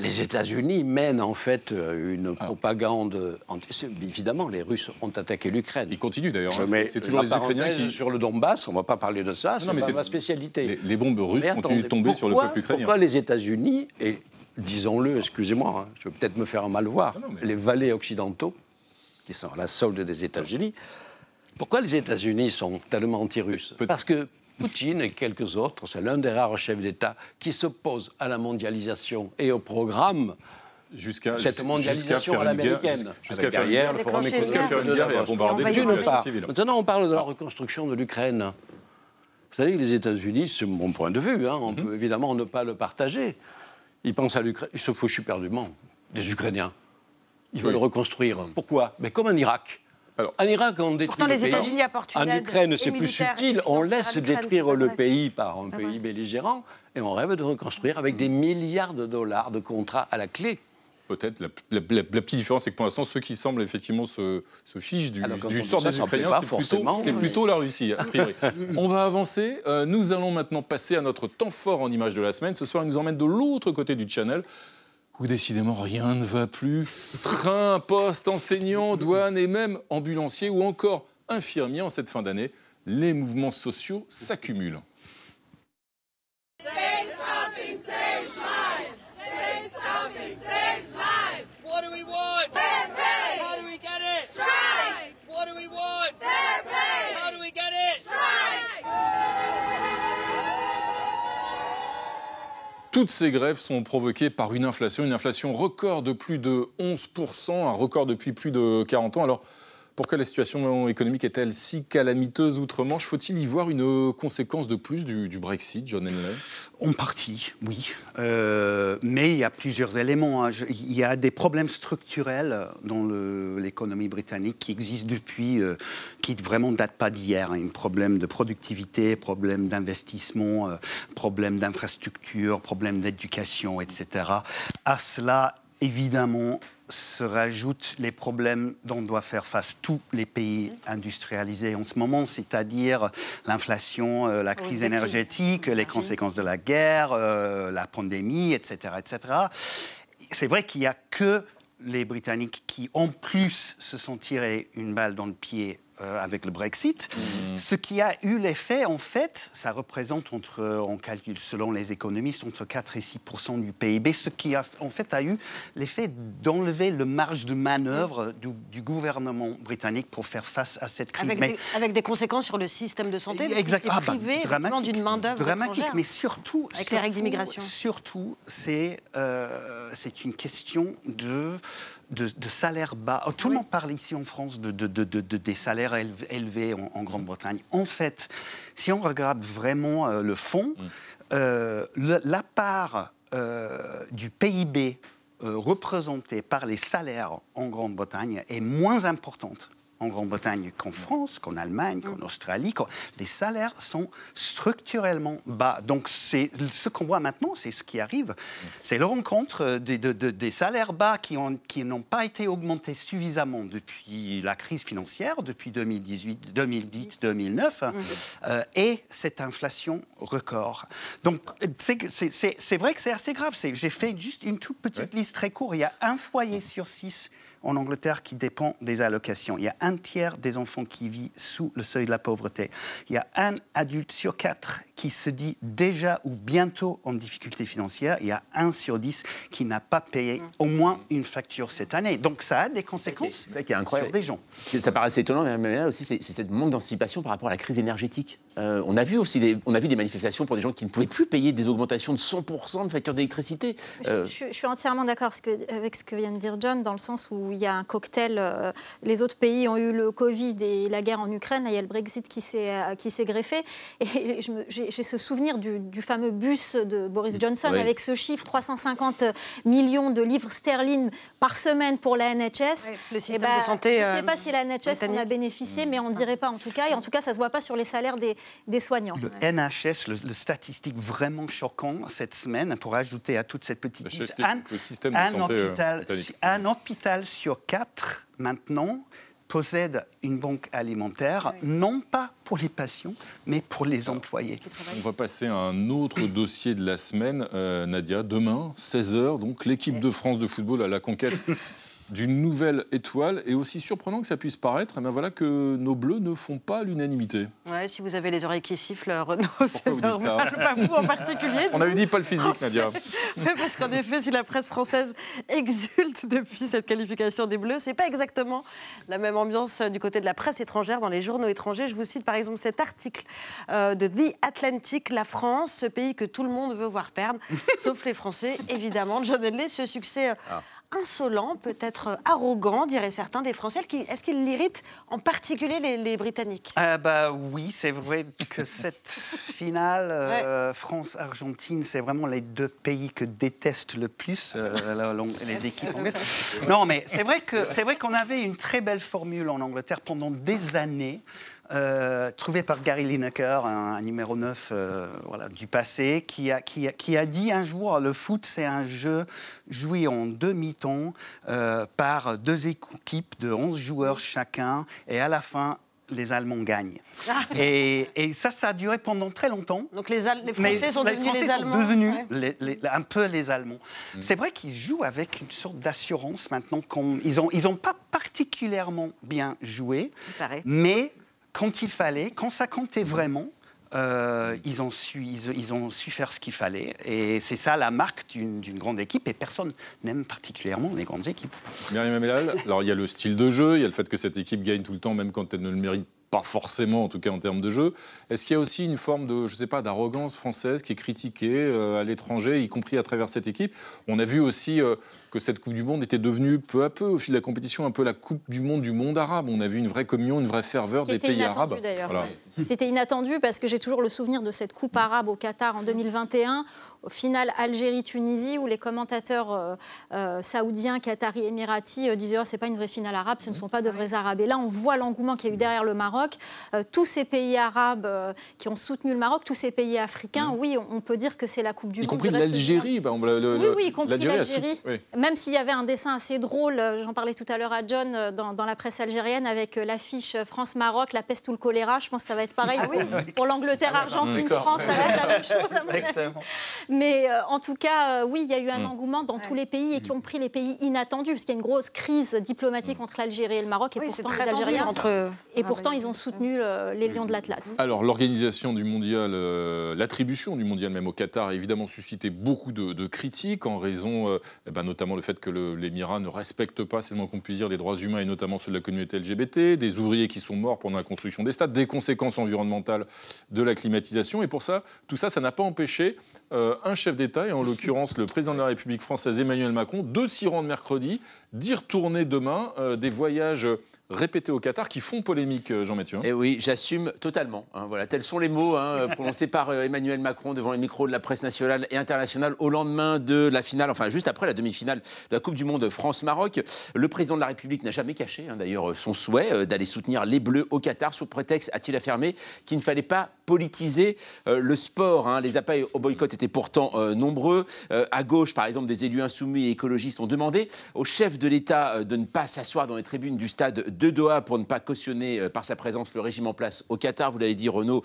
les États-Unis mènent en fait euh, une Ah. propagande. anti- Évidemment, les Russes ont attaqué l'Ukraine. Ils continuent d'ailleurs. Je hein, c'est- toujours les Ukrainiens qui- Sur le Donbass, on ne va pas parler de ça, c'est mais c'est- ma spécialité. Les, les bombes russes Mais continuent de attendez, tomber sur le peuple ukrainien. Pourquoi les États-Unis, et disons-le, excusez-moi, hein, je vais peut-être me faire mal voir, les valets occidentaux, qui sont à la solde des États-Unis, pourquoi les États-Unis sont tellement anti-russes Parce que Poutine et quelques autres, c'est l'un des rares chefs d'État qui s'opposent à la mondialisation et au programme. Jusqu'à cette mondialisation faire à une guerre, l'américaine. jusqu'à- faire guerre, le forum jusqu'à économique faire une guerre et à bombarder des D'une populations civiles. Maintenant, on parle de la reconstruction de l'Ukraine. Vous savez que les États-Unis, c'est mon point de vue, hein, on peut évidemment ne pas le partager. Ils pensent à l'Ukraine, ils se foutent éperdument des Ukrainiens. Ils veulent Oui. reconstruire. Pourquoi? Mais comme en Irak. En Irak, on détruit Pourtant, le les pays. États-Unis apportent une En aide Ukraine, c'est plus subtil. On laisse détruire le pays par un Pas pays vrai. belligérant et on rêve de reconstruire avec des milliards de dollars de contrats à la clé. Peut-être. La, la- la- la petite différence, c'est que pour l'instant, ceux qui semblent effectivement se, se fichent du, Alors, du sort ça, des Ukrainiens, pas c'est plutôt, forcément, c'est mais- plutôt la Russie, a priori. On va avancer. Euh, nous allons maintenant passer à notre temps fort en image de la semaine. Ce soir, il nous emmène de l'autre côté du channel. Où décidément rien ne va plus. Train, poste, enseignant, douane et même ambulancier ou encore infirmier en cette fin d'année. Les mouvements sociaux s'accumulent. Toutes ces grèves sont provoquées par une inflation, une inflation record de plus de 11%, un record depuis plus de 40 ans. Pourquoi la situation économique est-elle si calamiteuse outre-Manche Faut-il y voir une conséquence de plus du, Brexit, John Henley? En partie, oui. Euh, mais il y a plusieurs éléments. hein. Il y a des problèmes structurels dans l'économie britannique qui existent depuis, euh, qui vraiment datent pas d'hier. Un problème de productivité, problème d'investissement, euh, problème d'infrastructure, problème d'éducation, etc. À cela, évidemment, se rajoutent les problèmes dont doivent faire face tous les pays industrialisés en ce moment, c'est-à-dire l'inflation, euh, la crise énergétique, les conséquences de la guerre, euh, la pandémie, etc. etc. C'est vrai qu'il n'y a que les Britanniques qui, en plus, se sont tirés une balle dans le pied euh, avec le Brexit. Ce qui a eu l'effet, en fait, ça représente entre, on calcule selon les économistes, entre 4 et 6 du PIB, ce qui a, en fait a eu l'effet d'enlever le marge de manœuvre du, du gouvernement britannique pour faire face à cette crise. Avec, Mais- des, avec des conséquences sur le système de santé, parce Exact. qu'il Ah bah, privé dramatique, d'une main-d'œuvre dramatique, étrangère. mais surtout, Avec les règles d'immigration. Surtout, c'est euh, c'est une question de, de, de salaire bas. Oh, Tout le monde parle ici en France de, de- de- de- de- des salaires élev- élevés en, en Grande-Bretagne. En fait, si on regarde vraiment euh, le fond, euh, le- la part euh, du PIB euh, représentée par les salaires en Grande-Bretagne est moins importante en Grande-Bretagne qu'en France, qu'en Allemagne, qu'en Australie. Les salaires sont structurellement bas. Donc ce qu'on voit maintenant, c'est ce qui arrive. C'est le rencontre euh, des, de- de- des salaires bas qui ont- qui n'ont pas été augmentés suffisamment depuis la crise financière, depuis 2018, 2008-2009, euh, et cette inflation record. Donc c'est vrai que c'est assez grave. J'ai fait juste une toute petite liste très courte. Il y a un foyer sur six en Angleterre qui dépend des allocations. Il y a un tiers des enfants qui vivent sous le seuil de la pauvreté. Il y a un adulte sur quatre qui se dit déjà ou bientôt en difficulté financière. Il y a un sur dix qui n'a pas payé au moins une facture cette année. Donc ça a des conséquences C'est ça qui est incroyable. sur des gens. Ça paraissait étonnant, mais là aussi, c'est cette manque d'anticipation par rapport à la crise énergétique. Euh, on, a vu aussi des, on a vu des manifestations pour des gens qui ne pouvaient plus payer des augmentations de 100% de facture d'électricité. Euh, Je, je suis entièrement d'accord avec ce que vient de dire John, dans le sens où il y a un cocktail. euh, les autres pays ont eu le Covid et la guerre en Ukraine. Il y a le Brexit qui s'est qui s'est greffé. Et je me- j'ai ce souvenir du, du fameux bus de Boris Johnson Oui. avec ce chiffre 350 millions de livres sterling par semaine pour la NHS. le système Eh ben, de santé, Je ne sais pas si la NHS en a bénéficié, mais on ne dirait pas en tout cas. Et en tout cas, ça ne se voit pas sur les salaires des, des soignants. Le NHS, le, le statistique vraiment choquant cette semaine, pour ajouter à toute cette petite Je liste, un, un euh, hôpital, un hôpital sur quatre maintenant possède une banque alimentaire, non pas pour les patients, mais pour les employés. On va passer à un autre dossier de la semaine, euh, Nadia. Demain, 16h, donc l'équipe de France de football à la conquête d'une nouvelle étoile. Et aussi surprenant que ça puisse paraître, eh bien voilà que nos Bleus ne font pas l'unanimité. Ouais, si vous avez les oreilles qui sifflent, Renaud, c'est normal. Pas vous en particulier. On avait dit pas le physique. Nadia. Mais parce qu'en effet, si la presse française exulte depuis cette qualification des Bleus, c'est pas exactement la même ambiance euh, du côté de la presse étrangère dans les journaux étrangers. Je vous cite par exemple cet article euh, de The Atlantic, la France, ce pays que tout le monde veut voir perdre, sauf les Français, évidemment. John Henley, ce succès. euh, Insolent, peut-être euh, arrogant, diraient certains des Français. Est-ce qu'il l'irrite en particulier les, les Britanniques? Ah bah oui, c'est vrai que cette finale euh, France-Argentine, c'est vraiment les deux pays que détestent le plus euh, les équipes anglaises. Non, mais c'est vrai que c'est vrai qu'on avait une très belle formule en Angleterre pendant des années. Euh, trouvée par Gary Lineker, un, un numéro 9 euh, voilà, du passé, qui a, qui, a, qui a dit un jour le foot, c'est un jeu joué en demi-temps euh, par deux équipes de 11 joueurs chacun, et à la fin, les Allemands gagnent. Et, et ça, ça a duré pendant très longtemps. Donc les, Al- les Mais Français sont devenus Français les sont Allemands. devenus Ouais. les- les- un peu les Allemands. C'est vrai qu'ils jouent avec une sorte d'assurance maintenant. Ils n'ont ils ont pas particulièrement bien joué, mais quand il fallait, quand ça comptait vraiment, euh, ils, ont su, ils, ils ont su faire ce qu'il fallait. Et c'est ça la marque d'une grande équipe. Et personne n'aime particulièrement les grandes équipes. Myriam alors il y a le style de jeu, il y a le fait que cette équipe gagne tout le temps, même quand elle ne le mérite pas forcément, en tout cas en termes de jeu. Est-ce qu'il y a aussi une forme de, je sais pas, d'arrogance française qui est critiquée euh, à l'étranger, y compris à travers cette équipe? On a vu aussi euh, que cette Coupe du Monde était devenue peu à peu, au fil de la compétition, un peu la Coupe du Monde du monde arabe. On a vu une vraie communion, une vraie ferveur des pays inattendu, arabes. d'ailleurs. Voilà. C'était inattendu parce que j'ai toujours le souvenir de cette coupe arabe au Qatar en 2021, au final Algérie-Tunisie, où les commentateurs euh, euh, saoudiens, qataris, émiratis euh, disaient oh, c'est pas une vraie finale arabe, ce ne sont pas de vrais arabes. Et là, on voit l'engouement qu'il y a eu derrière le Maroc. Euh, tous ces pays arabes euh, qui ont soutenu le Maroc, tous ces pays africains, oui, on, peut dire que c'est la Coupe du Y Monde. compris du monde. l'Algérie, par exemple. le- le- Oui, oui, y compris l'Algérie Même s'il y avait un dessin assez drôle, euh, j'en parlais tout à l'heure à John, euh, dans, dans la presse algérienne, avec euh, l'affiche France-Maroc, la peste ou le choléra. Je pense que ça va être pareil pour, pour l'Angleterre-Argentine, D'accord. France, ça va être la même chose à mon avis. Exactement. Mais euh, en tout cas, euh, oui, il y a eu un Mm. engouement dans tous les pays et qui ont pris les pays inattendus, parce qu'il y a une grosse crise diplomatique entre l'Algérie et le Maroc. Et Oui, pourtant, les Algériens. entre- Et pourtant, ils ont soutenu euh, les Lions de l'Atlas. Alors, l'organisation du mondial, euh, l'attribution du mondial même au Qatar a évidemment suscité beaucoup de, de critiques en raison, euh, eh ben, notamment le fait que l'Émirat ne respecte pas, c'est le moins qu'on puisse dire, les droits humains et notamment ceux de la communauté LGBT, des ouvriers qui sont morts pendant la construction des stades, des conséquences environnementales de la climatisation. Et pour ça, tout ça, ça n'a pas empêché euh, un chef d'État, et en l'occurrence le président de la République française Emmanuel Macron, de s'y rendre mercredi, d'y retourner demain, euh, des voyages répétés au Qatar qui font polémique, euh, Jean-Mathieu. hein. Et oui, j'assume totalement. hein, voilà, tels sont les mots hein, prononcés par euh, Emmanuel Macron devant les micros de la presse nationale et internationale au lendemain de la finale, enfin juste après la demi-finale finale de la Coupe du Monde France-Maroc. Le président de la République n'a jamais caché, hein, d'ailleurs, son souhait euh, d'aller soutenir les Bleus au Qatar, sous prétexte, a-t-il affirmé, qu'il ne fallait pas politiser euh, le sport. hein. Les appels au boycott étaient pourtant euh, nombreux. Euh, à gauche, par exemple, des élus insoumis et écologistes ont demandé au chef de l'État euh, de ne pas s'asseoir dans les tribunes du stade de Doha pour ne pas cautionner par sa présence le régime en place au Qatar. Vous l'avez dit, Renaud,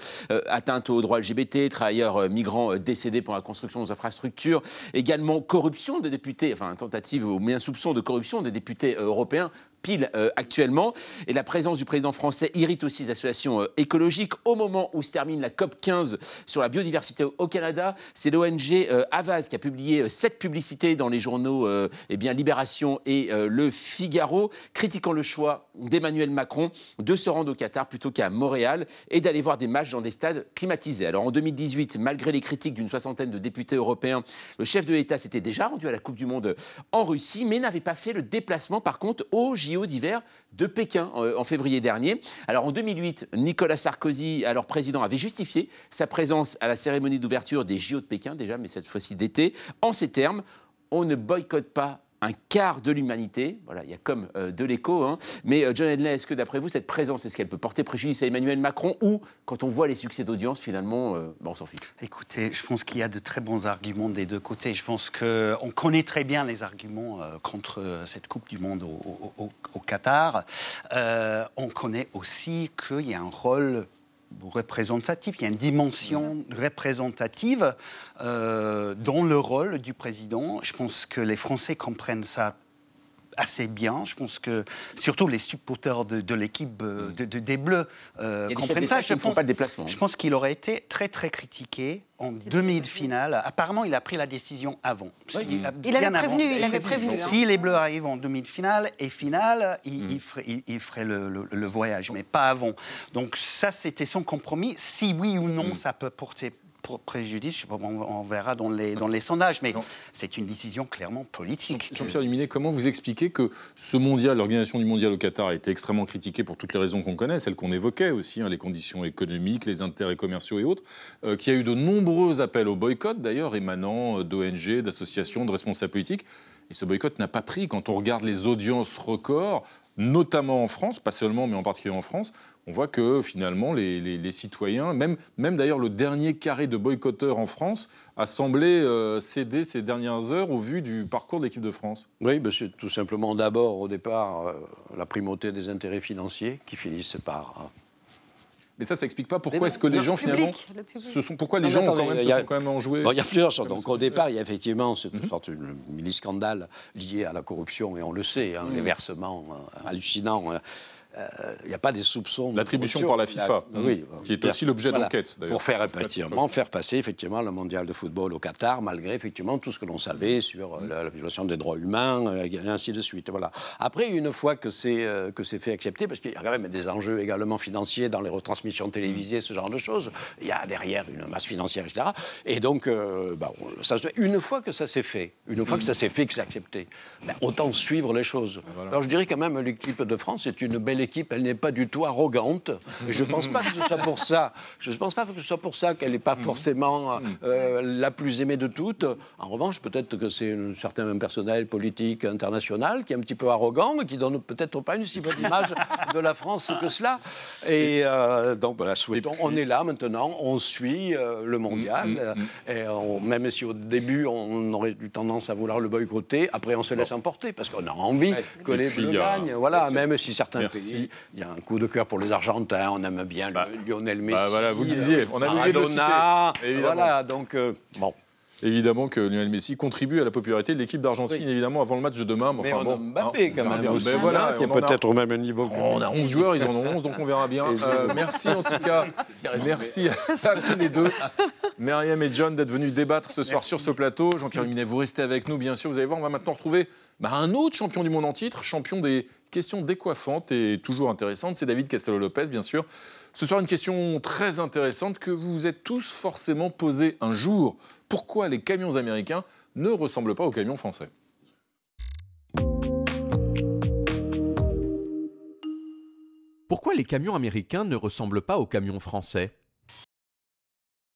atteinte aux droits LGBT, travailleurs migrants décédés pour la construction des infrastructures, également corruption des députés, enfin tentative ou bien soupçon de corruption des députés européens pile euh, actuellement. Et la présence du président français irrite aussi les associations euh, écologiques. Au moment où se termine la COP 15 sur la biodiversité au, Canada, c'est l'ONG euh, Avaz qui a publié euh, sept publicités dans les journaux euh, eh bien, Libération et euh, Le Figaro, critiquant le choix d'Emmanuel Macron de se rendre au Qatar plutôt qu'à Montréal et d'aller voir des matchs dans des stades climatisés. Alors en 2018, malgré les critiques d'une soixantaine de députés européens, le chef de l'État s'était déjà rendu à la Coupe du Monde en Russie, mais n'avait pas fait le déplacement par contre au JO d'hiver de Pékin euh, en février dernier. Alors en 2008, Nicolas Sarkozy, alors président, avait justifié sa présence à la cérémonie d'ouverture des JO de Pékin, déjà, mais cette fois-ci d'été, en ces termes on ne boycotte pas un quart de l'humanité. Voilà, il y a comme euh, de l'écho. hein. Mais euh, John Henley, est-ce que d'après vous, cette présence, est-ce qu'elle peut porter préjudice à Emmanuel Macron ou, quand on voit les succès d'audience, finalement, euh, ben, on s'en fiche? Écoutez, je pense qu'il y a de très bons arguments des deux côtés. Je pense qu'on connaît très bien les arguments contre cette Coupe du Monde au, au- Qatar. On connaît aussi qu'il y a un rôle représentatif, il y a une dimension représentative euh, dans le rôle du président. Je pense que les Français comprennent ça assez bien. Je pense que surtout les supporters de, de l'équipe euh, de- de- des Bleus euh, comprennent ça. Je ne font pense, pas de déplacement. je pense qu'il aurait été très très critiqué en demi-finale. Apparemment, il a pris la décision avant. Oui. Si- Mm. Il avait prévenu, il avait prévenu, hein. Si les Bleus arrivent en demi-finale et finale, Mm. il, il ferait, il- il ferait le, le- le voyage, mais pas avant. Donc ça, c'était son compromis. Si oui ou Mm. non, ça peut porter préjudice, je sais pas, on, on verra dans les, dans les sondages, mais c'est une décision clairement politique. Jean-Pierre Luminet, comment vous expliquez que ce mondial, l'organisation du mondial au Qatar a été extrêmement critiquée pour toutes les raisons qu'on connaît, celles qu'on évoquait aussi, hein, les conditions économiques, les intérêts commerciaux et autres, euh, qu'il y a eu de nombreux appels au boycott d'ailleurs, émanant euh, d'ONG, d'associations, de responsables politiques. Et ce boycott n'a pas pris. Quand on regarde les audiences records, notamment en France, pas seulement, mais en particulier en France, on voit que finalement les, citoyens, même, même d'ailleurs le dernier carré de boycotteurs en France, a semblé euh, céder ces dernières heures au vu du parcours de l'équipe de France. Oui, ben, c'est tout simplement d'abord, au départ, euh, la primauté des intérêts financiers qui finissent par. Euh, Mais ça, ça explique pas pourquoi est-ce que les gens finalement, se sont, pourquoi les Non, gens ont quand même, il se a- sont quand même enjoués. Bon, il y a plusieurs choses. Donc au départ, il y a effectivement cette sorte de mini-scandale lié à la corruption, et on le sait, hein, les versements euh, hallucinants. Euh, euh, Il n'y a pas des soupçons. L'attribution par la FIFA, La- oui, qui est aussi l'objet d'enquête, d'ailleurs. Pour faire, effectivement, faire passer effectivement le mondial de football au Qatar, malgré effectivement tout ce que l'on savait sur euh, la, la violation des droits humains, euh, et ainsi de suite. Voilà. Après, une fois que c'est euh, que c'est fait accepter, parce qu'il y a quand même des enjeux également financiers dans les retransmissions télévisées, ce genre de choses, il y a derrière une masse financière, etc. Et donc, euh, bah, ça, une fois que ça s'est fait, une fois que ça s'est fait, que c'est accepté, ben, autant suivre les choses. Alors je dirais quand même l'équipe de France est une belle équipe, elle n'est pas du tout arrogante. Et je ne pense pas que ce soit pour ça. Je ne pense pas que ce soit pour ça qu'elle n'est pas forcément euh, la plus aimée de toutes. En revanche, peut-être que c'est un certain personnel politique international qui est un petit peu arrogant, mais qui donne peut-être pas une si bonne image de la France que cela. Et euh, donc voilà, souhaitons. On est là maintenant, on suit euh, le mondial. Et on- même si au début on aurait eu tendance à vouloir le boycotter, après on se laisse emporter parce qu'on a envie que Et les Bleus gagnent. Voilà, même si certains Merci. pays, il y a un coup de cœur pour les Argentins, on aime bien le- Lionel Messi. bah voilà, vous le disiez, on a de le Maradona, citer. Voilà, donc euh, bon. Évidemment que Lionel Messi contribue à la popularité de l'équipe d'Argentine, évidemment, avant le match de demain. Mais enfin, on bon, a Mbappé hein, quand même bien. aussi, Ben voilà, hein, qui est on en a- peut-être au même niveau que On a Messi. 11 joueurs, ils en ont 11, donc on verra bien. Euh, merci en tout cas. Merci à tous les deux. Myriam et John d'être venus débattre ce soir sur ce plateau. Jean-Pierre Luminet, vous restez avec nous, bien sûr. Vous allez voir, on va maintenant retrouver bah, un autre champion du monde en titre, champion des questions décoiffantes et toujours intéressantes. C'est David Castello-Lopez, bien sûr. Ce soir, une question très intéressante que vous vous êtes tous forcément posée un jour. Pourquoi les camions américains ne ressemblent pas aux camions français? Pourquoi les camions américains ne ressemblent pas aux camions français?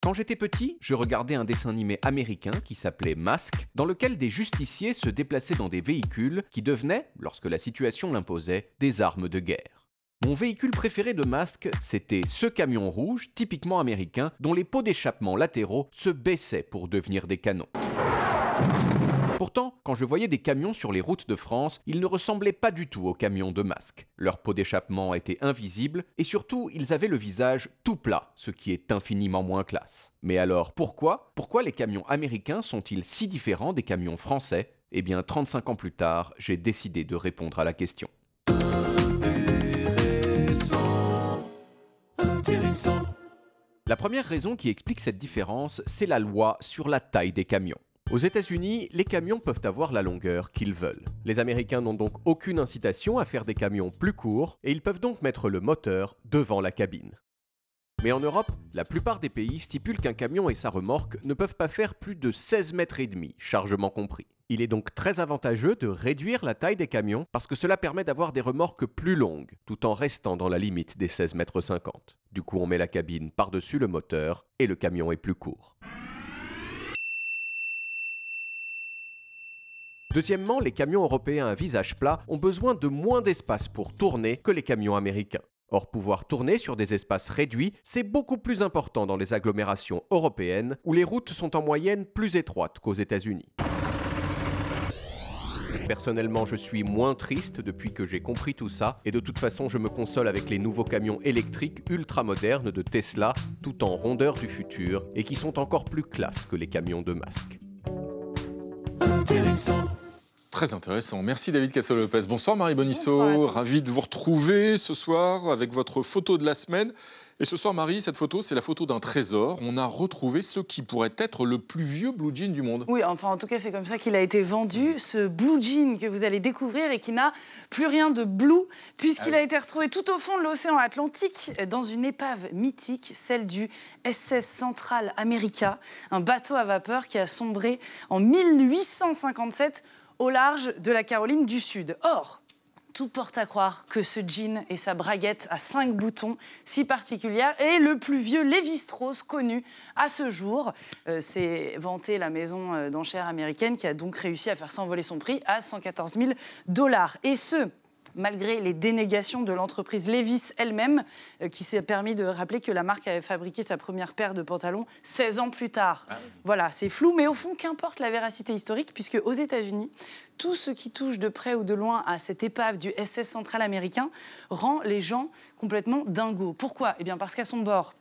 Quand j'étais petit, je regardais un dessin animé américain qui s'appelait Mask, dans lequel des justiciers se déplaçaient dans des véhicules qui devenaient, lorsque la situation l'imposait, des armes de guerre. Mon véhicule préféré de Mask, c'était ce camion rouge, typiquement américain, dont les pots d'échappement latéraux se baissaient pour devenir des canons. Pourtant, quand je voyais des camions sur les routes de France, ils ne ressemblaient pas du tout aux camions de masque. Leurs pots d'échappement étaient invisibles et surtout, ils avaient le visage tout plat, ce qui est infiniment moins classe. Mais alors, pourquoi? Pourquoi les camions américains sont-ils si différents des camions français? Eh bien, 35 ans plus tard, j'ai décidé de répondre à la question. La première raison qui explique cette différence, c'est la loi sur la taille des camions. Aux États-Unis, les camions peuvent avoir la longueur qu'ils veulent. Les Américains n'ont donc aucune incitation à faire des camions plus courts et ils peuvent donc mettre le moteur devant la cabine. Mais en Europe, la plupart des pays stipulent qu'un camion et sa remorque ne peuvent pas faire plus de 16 mètres et demi, chargement compris. Il est donc très avantageux de réduire la taille des camions parce que cela permet d'avoir des remorques plus longues tout en restant dans la limite des 16 mètres 50. Du coup, on met la cabine par-dessus le moteur et le camion est plus court. Deuxièmement, les camions européens à visage plat ont besoin de moins d'espace pour tourner que les camions américains. Or, pouvoir tourner sur des espaces réduits, c'est beaucoup plus important dans les agglomérations européennes où les routes sont en moyenne plus étroites qu'aux États-Unis. Personnellement, je suis moins triste depuis que j'ai compris tout ça, et de toute façon, je me console avec les nouveaux camions électriques ultra modernes de Tesla, tout en rondeur du futur, et qui sont encore plus classe que les camions de masque. Intéressant. Très intéressant. Merci David Cassel-Lopez. Bonsoir Marie Bonisso. Ravi de vous retrouver ce soir avec votre photo de la semaine. Et ce soir, Marie, cette photo, c'est la photo d'un trésor. On a retrouvé ce qui pourrait être le plus vieux blue jean du monde. Oui, enfin en tout cas c'est comme ça qu'il a été vendu, ce blue jean que vous allez découvrir et qui n'a plus rien de blue puisqu'il Ah oui. a été retrouvé tout au fond de l'océan Atlantique dans une épave mythique, celle du SS Central America, un bateau à vapeur qui a sombré en 1857 au large de la Caroline du Sud. Or, tout porte à croire que ce jean et sa braguette à cinq boutons si particulière est le plus vieux Lévi-Strauss connu à ce jour. Euh, C'est vanté la maison euh, d'enchères américaine qui a donc réussi à faire s'envoler son prix à 114 000 dollars. Et ce, malgré les dénégations de l'entreprise Levis elle-même, euh, qui s'est permis de rappeler que la marque avait fabriqué sa première paire de pantalons 16 ans plus tard. Voilà, c'est flou, mais au fond, qu'importe la véracité historique, puisque aux États-Unis, tout ce qui touche de près ou de loin à cette épave du SS central américain rend les gens complètement dingos. Pourquoi? Eh bien, parce qu'à son bord,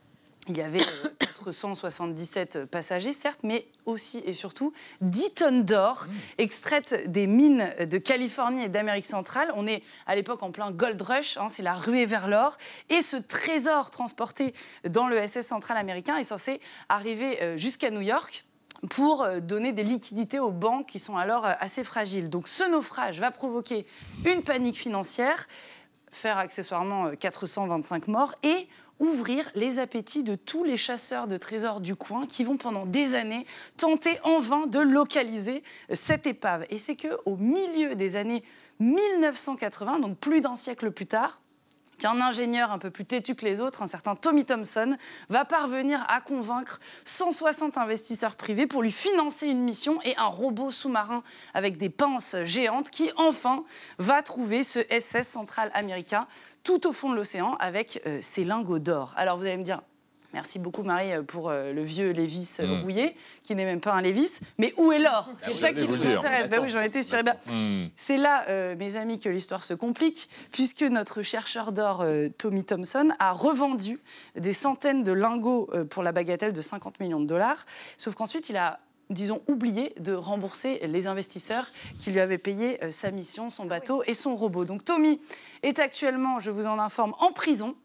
il y avait euh, 477 passagers, certes, mais aussi et surtout 10 tonnes d'or extraites des mines de Californie et d'Amérique centrale. On est à l'époque en plein gold rush, hein, c'est la ruée vers l'or. Et ce trésor transporté dans le SS central américain est censé arriver euh, jusqu'à New York pour euh, donner des liquidités aux banques qui sont alors euh, assez fragiles. Donc ce naufrage va provoquer une panique financière, faire accessoirement euh, 425 morts et ouvrir les appétits de tous les chasseurs de trésors du coin qui vont pendant des années tenter en vain de localiser cette épave. Et c'est que au milieu des années 1980, donc plus d'un siècle plus tard, qu'un ingénieur un peu plus têtu que les autres, un certain Tommy Thompson, va parvenir à convaincre 160 investisseurs privés pour lui financer une mission et un robot sous-marin avec des pinces géantes qui, enfin, va trouver ce SS central américain tout au fond de l'océan avec euh, ses lingots d'or. Alors vous allez me dire, Merci beaucoup Marie euh, pour euh, le vieux Lévis euh, Mm. rouillé, qui n'est même pas un Lévis. Mais où est l'or? C'est oui, ça qui nous intéresse. Bah oui, j'en étais sûre. Eh ben, Hmm. c'est là, euh, mes amis, que l'histoire se complique, puisque notre chercheur d'or, euh, Tommy Thompson, a revendu des centaines de lingots euh, pour la bagatelle de 50 millions de dollars. Sauf qu'ensuite, il a disons, oublié de rembourser les investisseurs qui lui avaient payé euh, sa mission, son bateau et son robot. Donc Tommy est actuellement, je vous en informe, en prison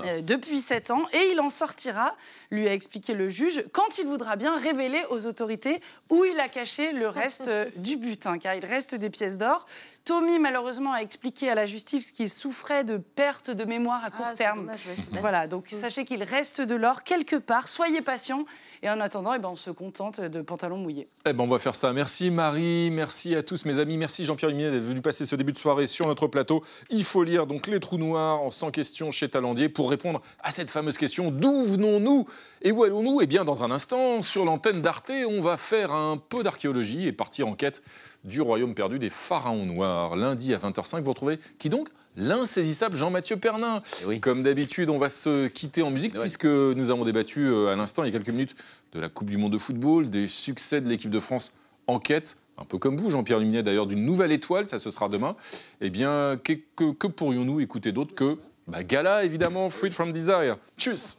euh, depuis 7 ans et il en sortira, lui a expliqué le juge, quand il voudra bien révéler aux autorités où il a caché le reste euh, du butin, car il reste des pièces d'or. Tommy, malheureusement, a expliqué à la justice qu'il souffrait de perte de mémoire à court Ah, c'est terme. dommage, ouais. Voilà, donc sachez qu'il reste de l'or quelque part, soyez patients, et en attendant, eh ben, on se contente de pantalons mouillés. Eh ben, on va faire ça. Merci Marie, merci à tous mes amis, merci Jean-Pierre Luminet d'être venu passer ce début de soirée sur notre plateau. Il faut lire donc Les Trous Noirs en 100 questions chez Talendier. Janvier pour répondre à cette fameuse question d'où venons-nous? Et où allons-nous? Eh bien, dans un instant, sur l'antenne d'Arte, on va faire un peu d'archéologie et partir en quête du royaume perdu des pharaons noirs. Lundi à 20h05, vous retrouvez qui donc? L'insaisissable Jean-Mathieu Pernin. Comme d'habitude, on va se quitter en musique puisque nous avons débattu euh, à l'instant, il y a quelques minutes, de la Coupe du Monde de football, des succès de l'équipe de France en quête un peu comme vous, Jean-Pierre Luminet, d'ailleurs, d'une nouvelle étoile, ça ce sera demain. Eh bien, que, que- que pourrions-nous écouter d'autre que bah, Gala, évidemment, Freed from Desire. Tchuss